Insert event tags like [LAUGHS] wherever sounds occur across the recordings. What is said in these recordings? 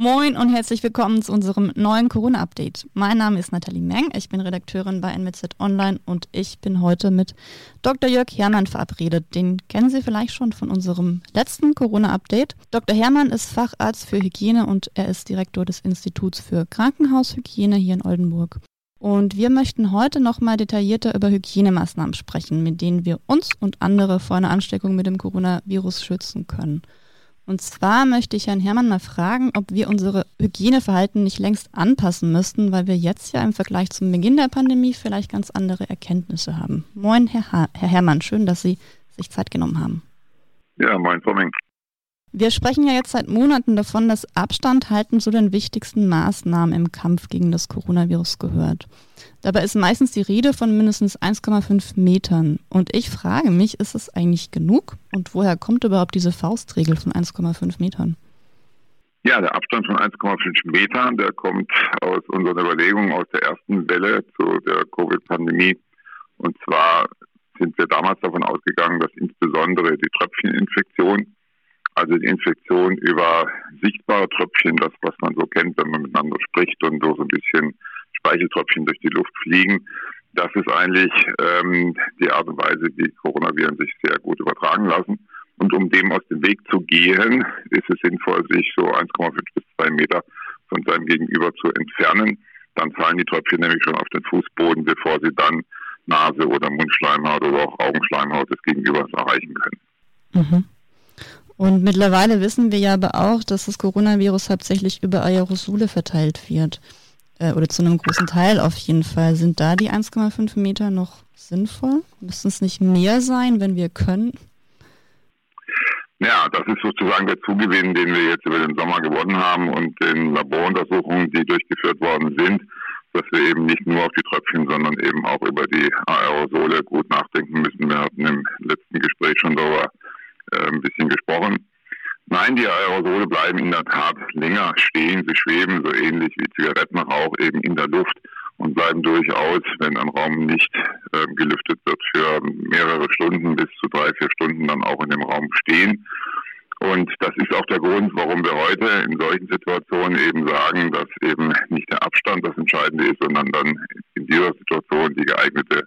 Moin und herzlich willkommen zu unserem neuen Corona-Update. Mein Name ist Nathalie Meng, ich bin Redakteurin bei NWZ Online und ich bin heute mit Dr. Jörg Herrmann verabredet. Den kennen Sie vielleicht schon von unserem letzten Corona-Update. Dr. Herrmann ist Facharzt für Hygiene und er ist Direktor des Instituts für Krankenhaushygiene hier in Oldenburg. Und wir möchten heute nochmal detaillierter über Hygienemaßnahmen sprechen, mit denen wir uns und andere vor einer Ansteckung mit dem Coronavirus schützen können. Und zwar möchte ich Herrn Herrmann mal fragen, ob wir unsere Hygieneverhalten nicht längst anpassen müssten, weil wir jetzt ja im Vergleich zum Beginn der Pandemie vielleicht ganz andere Erkenntnisse haben. Moin, Herr, ha Herr Herrmann, schön, dass Sie sich Zeit genommen haben. Ja, moin, Frau Meng. Wir sprechen ja jetzt seit Monaten davon, dass Abstand halten zu den wichtigsten Maßnahmen im Kampf gegen das Coronavirus gehört. Dabei ist meistens die Rede von mindestens 1,5 Metern. Und ich frage mich, ist es eigentlich genug? Und woher kommt überhaupt diese Faustregel von 1,5 Metern? Ja, der Abstand von 1,5 Metern, der kommt aus unseren Überlegungen aus der ersten Welle zu der Covid-Pandemie. Und zwar sind wir damals davon ausgegangen, dass insbesondere die Tröpfcheninfektion, also die Infektion über sichtbare Tröpfchen, das was man so kennt, wenn man miteinander spricht und so ein bisschen Speicheltröpfchen durch die Luft fliegen. Das ist eigentlich ähm, die Art und Weise, wie Coronaviren sich sehr gut übertragen lassen. Und um dem aus dem Weg zu gehen, ist es sinnvoll, sich so 1,5 bis 2 Meter von seinem Gegenüber zu entfernen. Dann fallen die Tröpfchen nämlich schon auf den Fußboden, bevor sie dann Nase oder Mundschleimhaut oder auch Augenschleimhaut des Gegenübers erreichen können. Mhm. Und mittlerweile wissen wir ja aber auch, dass das Coronavirus hauptsächlich über Aerosole verteilt wird äh, oder zu einem großen Teil auf jeden Fall, sind da die 1,5 Meter noch sinnvoll? Müssen es nicht mehr sein, wenn wir können? Ja, das ist sozusagen der Zugewinn, den wir jetzt über den Sommer gewonnen haben und den Laboruntersuchungen, die durchgeführt worden sind, dass wir eben nicht nur auf die Tröpfchen, sondern eben auch über die Aerosole gut nachdenken müssen. Wir hatten im letzten Gespräch schon darüber ein bisschen gesprochen. Nein, die Aerosole bleiben in der Tat länger stehen. Sie schweben so ähnlich wie Zigarettenrauch eben in der Luft und bleiben durchaus, wenn ein Raum nicht äh, gelüftet wird, für mehrere Stunden bis zu drei, vier Stunden dann auch in dem Raum stehen. Und das ist auch der Grund, warum wir heute in solchen Situationen eben sagen, dass eben nicht der Abstand das Entscheidende ist, sondern dann in dieser Situation die geeignete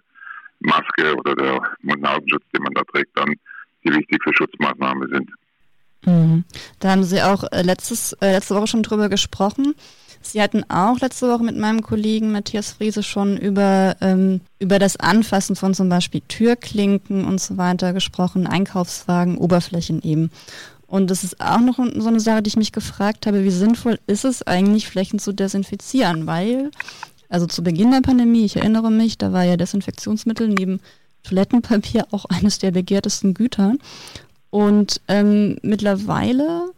Maske oder der Mund-Nasenschutz, den man da trägt, dann die wichtigste Schutzmaßnahme sind. Mhm. Da haben Sie auch äh, letztes, äh, letzte Woche schon drüber gesprochen. Sie hatten auch letzte Woche mit meinem Kollegen Matthias Friese schon über, ähm, über das Anfassen von zum Beispiel Türklinken und so weiter gesprochen, Einkaufswagen, Oberflächen eben. Und das ist auch noch so eine Sache, die ich mich gefragt habe, wie sinnvoll ist es eigentlich, Flächen zu desinfizieren? Weil, also zu Beginn der Pandemie, ich erinnere mich, da war ja Desinfektionsmittel neben Toilettenpapier auch eines der begehrtesten Güter. Und ähm, mittlerweile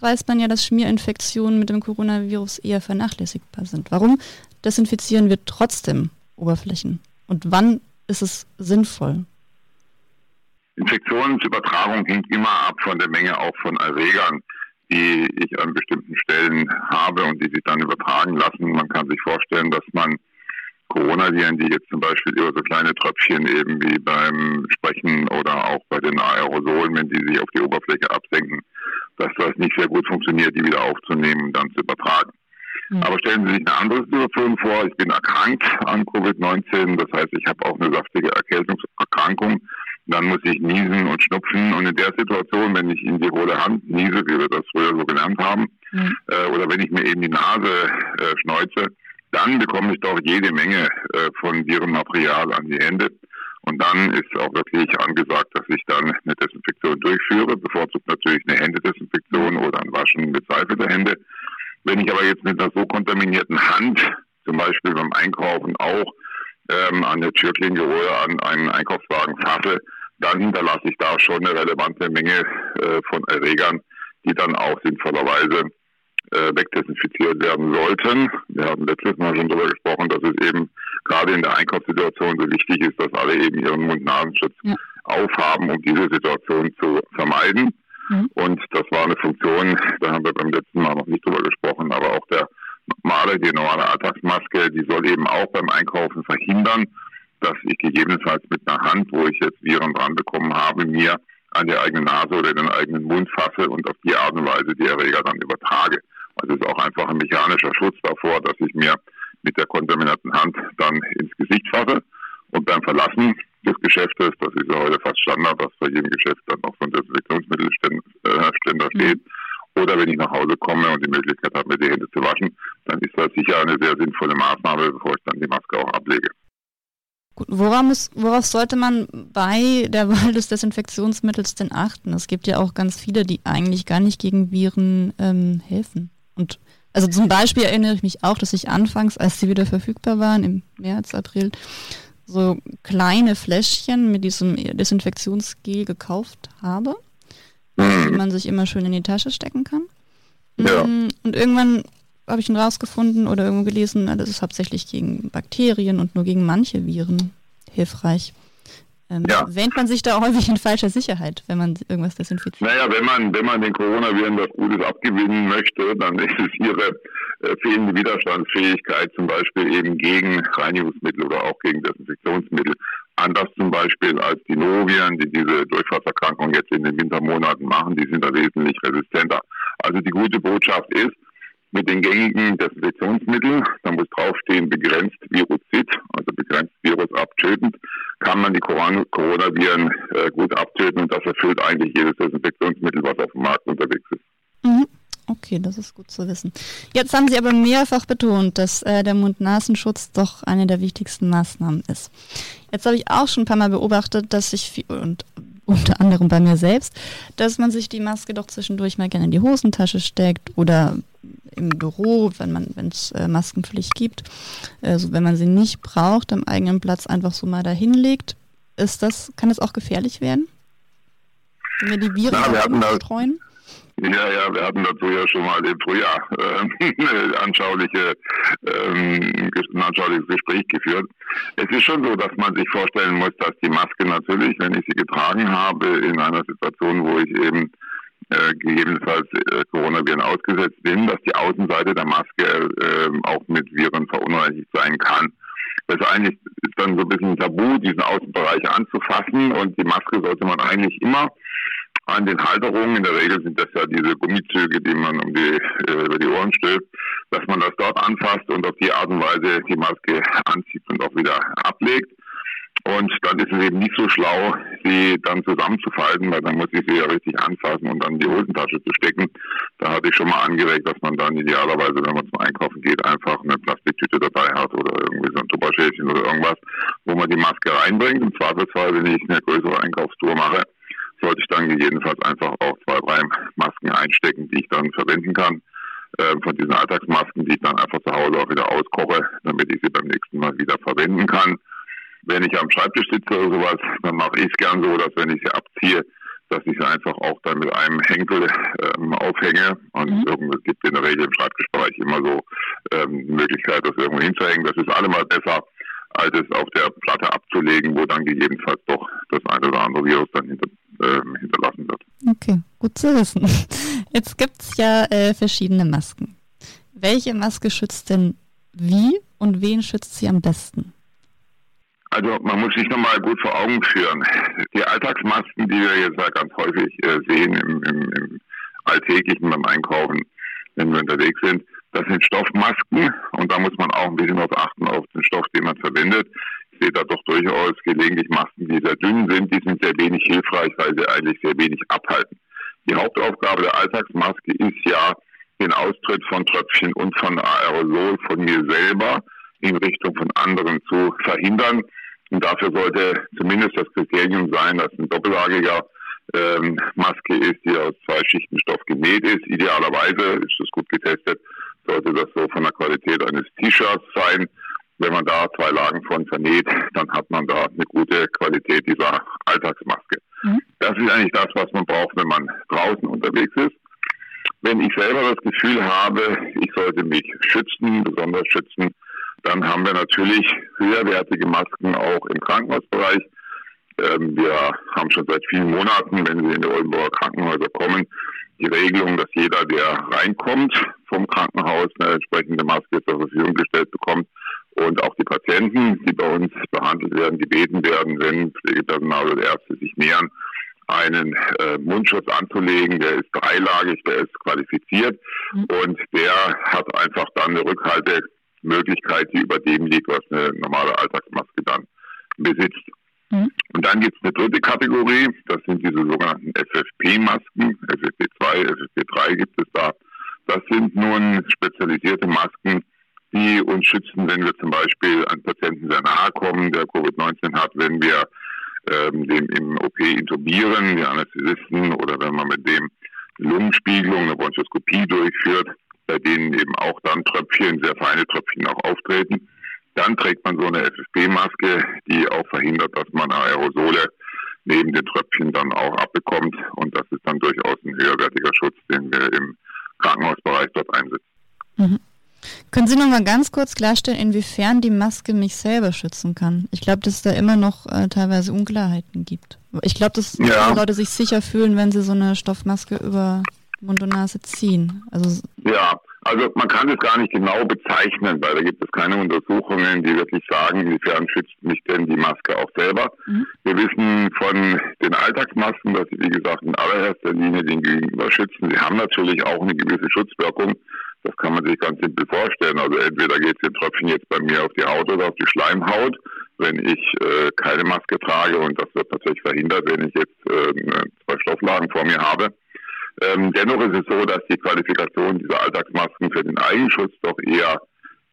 weiß man ja, dass Schmierinfektionen mit dem Coronavirus eher vernachlässigbar sind. Warum desinfizieren wir trotzdem Oberflächen? Und wann ist es sinnvoll? Infektionsübertragung hängt immer ab von der Menge auch von Erregern, die ich an bestimmten Stellen habe und die sich dann übertragen lassen. Man kann sich vorstellen, dass man Coronaviren, die jetzt zum Beispiel über so kleine Tröpfchen eben wie beim Sprechen oder auch bei den Aerosolen, wenn die sich auf die Oberfläche absenken, dass das nicht sehr gut funktioniert, die wieder aufzunehmen und dann zu übertragen. Mhm. Aber stellen Sie sich eine andere Situation vor. Ich bin erkrankt an Covid-19. Das heißt, ich habe auch eine saftige Erkältungserkrankung. Dann muss ich niesen und schnupfen. Und in der Situation, wenn ich in die hohle Hand niese, wie wir das früher so gelernt haben, mhm. äh, oder wenn ich mir eben die Nase äh, schneuze, dann bekomme ich doch jede Menge äh, von Virenmaterial an die Hände. Und dann ist auch wirklich angesagt, dass ich dann eine Desinfektion durchführe, bevorzugt natürlich eine Händedesinfektion oder ein Waschen mit Seife der Hände. Wenn ich aber jetzt mit einer so kontaminierten Hand, zum Beispiel beim Einkaufen auch ähm, an der Türklinke oder an einen Einkaufswagen fasse, dann hinterlasse ich da schon eine relevante Menge äh, von Erregern, die dann auch sinnvollerweise äh, wegdesinfiziert werden sollten. Wir haben letztes Mal schon darüber gesprochen, dass es eben gerade in der Einkaufssituation so wichtig ist, dass alle eben ihren Mund-Nasenschutz ja. aufhaben, um diese Situation zu vermeiden. Mhm. Und das war eine Funktion, da haben wir beim letzten Mal noch nicht drüber gesprochen, aber auch der normale, die normale Alltagsmaske, die soll eben auch beim Einkaufen verhindern, dass ich gegebenenfalls mit einer Hand, wo ich jetzt Viren dran bekommen habe, mir an die eigene Nase oder den eigenen Mund fasse und auf die Art und Weise die Erreger dann übertrage. Es ist auch einfach ein mechanischer Schutz davor, dass ich mir mit der kontaminierten Hand dann ins Gesicht fasse und beim Verlassen des Geschäftes, das ist ja heute fast Standard, dass bei jedem Geschäft dann auch so ein Desinfektionsmittelständer äh, steht, oder wenn ich nach Hause komme und die Möglichkeit habe, mir die Hände zu waschen, dann ist das sicher eine sehr sinnvolle Maßnahme, bevor ich dann die Maske auch ablege. Gut, worauf, muss, worauf sollte man bei der Wahl des Desinfektionsmittels denn achten? Es gibt ja auch ganz viele, die eigentlich gar nicht gegen Viren ähm, helfen. Also zum Beispiel erinnere ich mich auch, dass ich anfangs, als sie wieder verfügbar waren, im März, April, so kleine Fläschchen mit diesem Desinfektionsgel gekauft habe, die man sich immer schön in die Tasche stecken kann. Ja. Mm, und irgendwann habe ich dann rausgefunden oder irgendwo gelesen, das ist hauptsächlich gegen Bakterien und nur gegen manche Viren hilfreich. Ähm, ja. Wähnt man sich da häufig in falscher Sicherheit, wenn man irgendwas desinfiziert? Naja, wenn man, wenn man den Coronaviren was Gutes abgewinnen möchte, dann [LAUGHS] ist es ihre äh, fehlende Widerstandsfähigkeit, zum Beispiel eben gegen Reinigungsmittel oder auch gegen Desinfektionsmittel. Anders zum Beispiel als die Noviren, die diese Durchfallerkrankung jetzt in den Wintermonaten machen, die sind da wesentlich resistenter. Also die gute Botschaft ist, mit den gängigen Desinfektionsmitteln, da muss draufstehen begrenzt Viruzid, also begrenzt virusabtötend, kann man die Coronaviren äh, gut abtöten und das erfüllt eigentlich jedes Desinfektionsmittel, was auf dem Markt unterwegs ist. Mhm. Okay, das ist gut zu wissen. Jetzt haben Sie aber mehrfach betont, dass äh, der Mund-Nasenschutz doch eine der wichtigsten Maßnahmen ist. Jetzt habe ich auch schon ein paar Mal beobachtet, dass sich und unter anderem bei mir selbst, dass man sich die Maske doch zwischendurch mal gerne in die Hosentasche steckt oder im Büro, wenn man, wenn es äh, Maskenpflicht gibt, also wenn man sie nicht braucht, am eigenen Platz einfach so mal dahin legt. Ist das, kann das auch gefährlich werden? Wenn wir die Viren Na, wir streuen? Ja, ja, wir hatten dazu ja schon mal im Frühjahr äh, eine [LAUGHS] anschauliche, ähm, ein anschauliches Gespräch geführt. Es ist schon so, dass man sich vorstellen muss, dass die Maske natürlich, wenn ich sie getragen habe, in einer Situation, wo ich eben äh, gegebenenfalls äh, Coronaviren ausgesetzt bin, dass die Außenseite der Maske äh, auch mit Viren verunreinigt sein kann. Das ist eigentlich ist dann so ein bisschen tabu, diesen Außenbereich anzufassen und die Maske sollte man eigentlich immer an den Halterungen, in der Regel sind das ja diese Gummizüge, die man um die, äh, über die Ohren stülpt, dass man das dort anfasst und auf die Art und Weise die Maske anzieht und auch wieder ablegt. Und dann ist es eben nicht so schlau, sie dann zusammenzufalten, weil dann muss ich sie ja richtig anfassen und dann in die Hosentasche zu stecken. Da hatte ich schon mal angeregt, dass man dann idealerweise, wenn man zum Einkaufen geht, einfach eine Plastiktüte dabei hat oder irgendwie so ein Tupperschälchen oder irgendwas, wo man die Maske reinbringt. Im Zweifelsfall, wenn ich eine größere Einkaufstour mache, sollte ich dann gegebenenfalls einfach auch zwei, drei Masken einstecken, die ich dann verwenden kann. Äh, von diesen Alltagsmasken, die ich dann einfach zu Hause auch wieder auskoche, damit ich sie beim nächsten Mal wieder verwenden kann. Wenn ich am Schreibtisch sitze oder sowas, dann mache ich es gern so, dass wenn ich sie abziehe, dass ich sie einfach auch dann mit einem Henkel ähm, aufhänge. Und mhm. es gibt in der Regel im Schreibtischbereich immer so ähm, die Möglichkeit, das irgendwo hinzuhängen. Das ist allemal besser, als es auf der Platte abzulegen, wo dann gegebenenfalls doch das eine oder andere Virus dann hinter, äh, hinterlassen wird. Okay, gut zu wissen. [LAUGHS] Jetzt gibt es ja äh, verschiedene Masken. Welche Maske schützt denn wie und wen schützt sie am besten? Also man muss sich nochmal gut vor Augen führen. Die Alltagsmasken, die wir jetzt ja ganz häufig äh, sehen im, im, im Alltäglichen beim Einkaufen, wenn wir unterwegs sind, das sind Stoffmasken und da muss man auch ein bisschen darauf achten, auf den Stoff, den man verwendet. Ich sehe da doch durchaus gelegentlich Masken, die sehr dünn sind, die sind sehr wenig hilfreich, weil sie eigentlich sehr wenig abhalten. Die Hauptaufgabe der Alltagsmaske ist ja, den Austritt von Tröpfchen und von Aerosol von mir selber in Richtung von anderen zu verhindern. Und dafür sollte zumindest das Kriterium sein, dass ein doppellagiger ähm, Maske ist, die aus zwei Schichten Stoff genäht ist. Idealerweise ist das gut getestet, sollte das so von der Qualität eines T-Shirts sein. Wenn man da zwei Lagen von vernäht, dann hat man da eine gute Qualität dieser Alltagsmaske. Mhm. Das ist eigentlich das, was man braucht, wenn man draußen unterwegs ist. Wenn ich selber das Gefühl habe, ich sollte mich schützen, besonders schützen, dann haben wir natürlich höherwertige Masken auch im Krankenhausbereich. Ähm, wir haben schon seit vielen Monaten, wenn Sie in die Oldenburger Krankenhäuser kommen, die Regelung, dass jeder, der reinkommt vom Krankenhaus, eine entsprechende Maske zur Verfügung gestellt bekommt. Und auch die Patienten, die bei uns behandelt werden, gebeten werden, wenn Pflegepersonal oder Ärzte sich nähern, einen äh, Mundschutz anzulegen. Der ist dreilagig, der ist qualifiziert mhm. und der hat einfach dann eine Rückhaltemöglichkeit, die über dem liegt, was eine normale Alltagsmaske dann besitzt. Mhm. Und dann gibt es eine dritte Kategorie, das sind diese sogenannten FFP-Masken, FFP2, FFP3 gibt es da. Das sind nun spezialisierte Masken, die uns schützen, wenn wir zum Beispiel an Patienten sehr nahe kommen, der Covid-19 hat, wenn wir ähm, dem im OP intubieren, die Anästhesisten, oder wenn man mit dem Lungenspiegelung, eine Bronchoskopie durchführt, bei denen eben auch dann Tröpfchen, sehr feine Tröpfchen auch auftreten. Dann trägt man so eine FFP-Maske, die auch verhindert, dass man Aerosole neben den Tröpfchen dann auch abbekommt. Und das ist dann durchaus ein höherwertiger Schutz, den wir im Krankenhausbereich dort einsetzen. Mhm. Können Sie noch mal ganz kurz klarstellen, inwiefern die Maske mich selber schützen kann? Ich glaube, dass es da immer noch äh, teilweise Unklarheiten gibt. Ich glaube, dass ja. Leute sich sicher fühlen, wenn sie so eine Stoffmaske über Mund und Nase ziehen. Also ja, also man kann es gar nicht genau bezeichnen, weil da gibt es keine Untersuchungen, die wirklich sagen, inwiefern schützt mich denn die Maske auch selber. Mhm. Wir wissen von den Alltagsmasken, dass sie, wie gesagt, in allererster Linie den Gegenüber schützen. Sie haben natürlich auch eine gewisse Schutzwirkung. Das kann man sich ganz simpel vorstellen. Also entweder geht es den Tröpfchen jetzt bei mir auf die Haut oder auf die Schleimhaut, wenn ich äh, keine Maske trage und das wird natürlich verhindert, wenn ich jetzt äh, zwei Stofflagen vor mir habe. Ähm, dennoch ist es so, dass die Qualifikation dieser Alltagsmasken für den Eigenschutz doch eher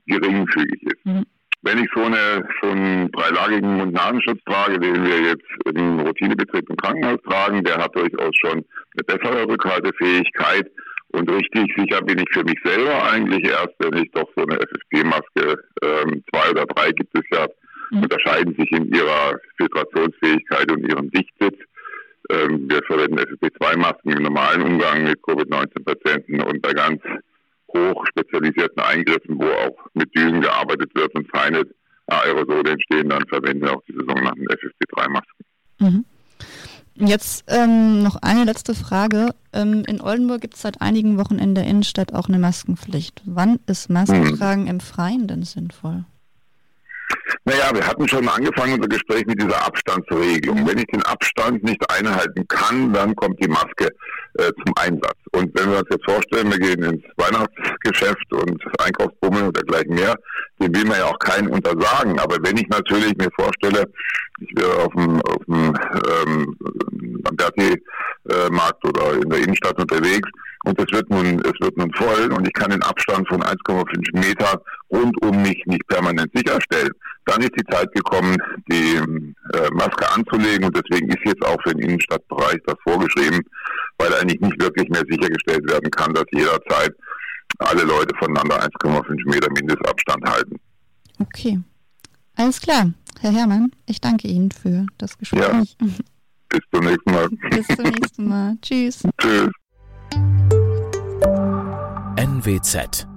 geringfügig ist. Mhm. Wenn ich so, eine, so einen dreilagigen Mund-Nasenschutz trage, den wir jetzt im Routinebetrieb im Krankenhaus tragen, der hat durchaus schon eine bessere Rückhaltefähigkeit. Und richtig sicher bin ich für mich selber eigentlich erst, wenn ich doch so eine FFP-Maske, ähm, zwei oder drei gibt es ja, mhm. unterscheiden sich in ihrer Filtrationsfähigkeit und ihrem Dichtsitz. Ähm, wir verwenden FFP2-Masken im normalen Umgang mit Covid-19-Patienten und bei ganz hoch spezialisierten Eingriffen, wo auch mit Düsen gearbeitet wird und feine Aerosole entstehen, dann verwenden wir auch diese sogenannten FFP3-Masken. Mhm. Jetzt ähm, noch eine letzte Frage. Ähm, in Oldenburg gibt es seit einigen Wochen in der Innenstadt auch eine Maskenpflicht. Wann ist Maskentragen mhm. im Freien denn sinnvoll? Naja, wir hatten schon angefangen unser Gespräch mit dieser Abstandsregelung. Wenn ich den Abstand nicht einhalten kann, dann kommt die Maske äh, zum Einsatz. Und wenn wir uns jetzt vorstellen, wir gehen ins Weihnachtsgeschäft und Einkaufsbummel und dergleichen mehr, dem will man ja auch keinen untersagen. Aber wenn ich natürlich mir vorstelle, ich wäre auf dem, auf dem ähm, Lamberti-Markt äh, oder in der Innenstadt unterwegs und es wird nun, es wird nun voll und ich kann den Abstand von 1,5 Meter rund um mich nicht permanent sicherstellen. Dann ist die Zeit gekommen, die äh, Maske anzulegen und deswegen ist jetzt auch für den Innenstadtbereich das vorgeschrieben, weil eigentlich nicht wirklich mehr sichergestellt werden kann, dass jederzeit alle Leute voneinander 1,5 Meter Mindestabstand halten. Okay. Alles klar. Herr Herrmann, ich danke Ihnen für das Gespräch. Ja. Bis zum nächsten Mal. [LAUGHS] Bis zum nächsten Mal. Tschüss. Tschüss. NWZ